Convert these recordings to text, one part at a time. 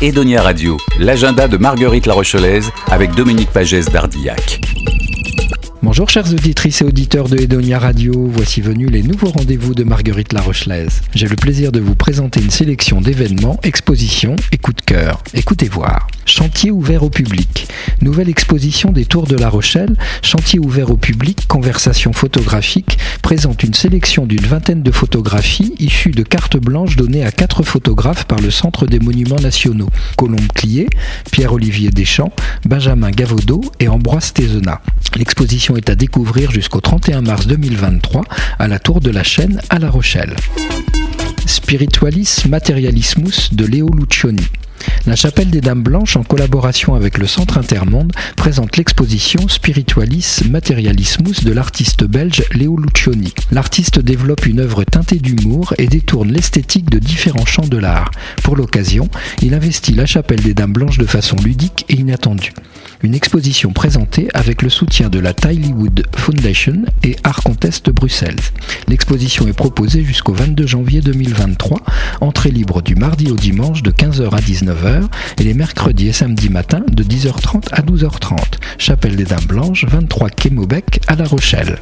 Edonia Radio, l'agenda de Marguerite La Rochelaise avec Dominique Pagès d'Ardillac. Bonjour chères auditrices et auditeurs de Edonia Radio, voici venus les nouveaux rendez-vous de Marguerite La Rochelaise. J'ai le plaisir de vous présenter une sélection d'événements, expositions et coups de cœur. Écoutez voir. Chantier ouvert au public. Nouvelle exposition des Tours de La Rochelle, chantier ouvert au public, conversation photographique, présente une sélection d'une vingtaine de photographies issues de cartes blanches données à quatre photographes par le Centre des Monuments Nationaux. Colombe Clié, Pierre-Olivier Deschamps, Benjamin Gavaudot et Ambroise. L'exposition est à découvrir jusqu'au 31 mars 2023 à la Tour de la Chaîne à La Rochelle. Spiritualis Materialismus de Léo Lucioni. La Chapelle des Dames Blanches, en collaboration avec le Centre Intermonde, présente l'exposition Spiritualis Materialismus de l'artiste belge Léo Lucioni. L'artiste développe une œuvre teintée d'humour et détourne l'esthétique de différents champs de l'art. Pour l'occasion, il investit la Chapelle des Dames Blanches de façon ludique et inattendue. Une exposition présentée avec le soutien de la Tilywood Foundation et Art Contest Bruxelles. L'exposition est proposée jusqu'au 22 janvier 2023, entrée libre du mardi au dimanche de 15h à 19h et les mercredis et samedis matin de 10h30 à 12h30. Chapelle des Dames Blanches, 23 quai Maubec à La Rochelle.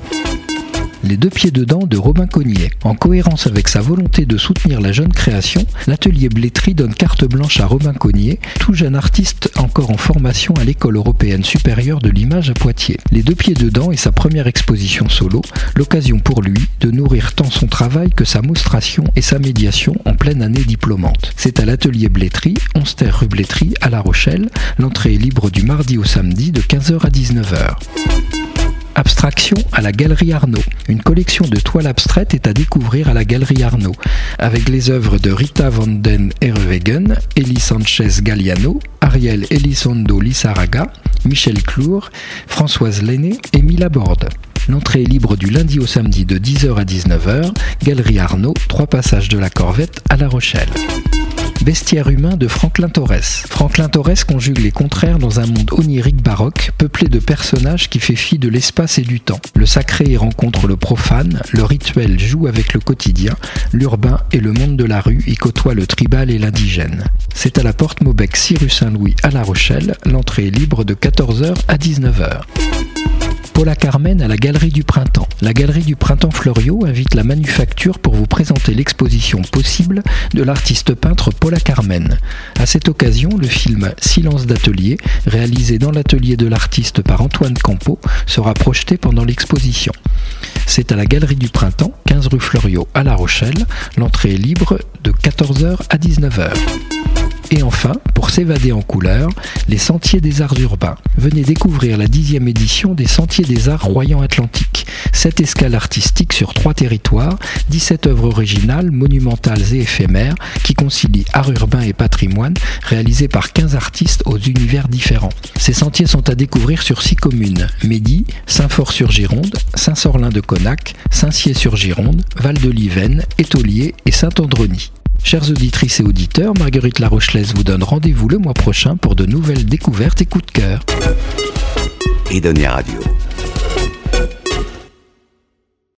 Les deux pieds dedans de Robin Cognier. En cohérence avec sa volonté de soutenir la jeune création, l'atelier Blétry donne carte blanche à Robin Cognier, tout jeune artiste encore en formation à l'école européenne supérieure de l'image à Poitiers. Les deux pieds dedans est sa première exposition solo, l'occasion pour lui de nourrir tant son travail que sa mostration et sa médiation en pleine année diplômante. C'est à l'atelier Blétry, 11 terre rue Blétry à La Rochelle. L'entrée est libre du mardi au samedi de 15h à 19h. Abstraction à la Galerie Arnaud. Une collection de toiles abstraites est à découvrir à la Galerie Arnaud, avec les œuvres de Rita van den Herwegen, Elie Sanchez Galliano, Ariel Elizondo Lissaraga, Michel Clour, Françoise Lenné et Mila Borde. L'entrée est libre du lundi au samedi de 10h à 19h, Galerie Arnaud, 3 passages de la Corvette à La Rochelle. Bestiaire humain de Franklin Torres. Franklin Torres conjugue les contraires dans un monde onirique baroque, peuplé de personnages qui fait fi de l'espace et du temps. Le sacré y rencontre le profane, le rituel joue avec le quotidien, l'urbain et le monde de la rue y côtoient le tribal et l'indigène. C'est à la porte Maubec 6 rue Saint-Louis à La Rochelle, l'entrée est libre de 14h à 19h. Paula Carmen à la Galerie du Printemps. La Galerie du Printemps Florio invite la manufacture pour vous présenter l'exposition possible de l'artiste peintre Paula Carmen. À cette occasion, le film Silence d'atelier, réalisé dans l'atelier de l'artiste par Antoine Campo, sera projeté pendant l'exposition. C'est à la Galerie du Printemps, 15 rue Florio à La Rochelle. L'entrée est libre de 14h à 19h. Et enfin, pour s'évader en couleur, les Sentiers des Arts Urbains. Venez découvrir la dixième édition des Sentiers des Arts Royan-Atlantique. Cette escale artistique sur trois territoires, 17 œuvres originales, monumentales et éphémères, qui concilient art urbain et patrimoine, réalisées par 15 artistes aux univers différents. Ces sentiers sont à découvrir sur six communes, Médy, Saint-Fort-sur-Gironde, Saint-Sorlin-de-Conac, Saint-Cier-sur-Gironde, Val-de-Livenne, Étolier et Saint-Androny. Chères auditrices et auditeurs, Marguerite Larochelaise vous donne rendez-vous le mois prochain pour de nouvelles découvertes et coups de cœur.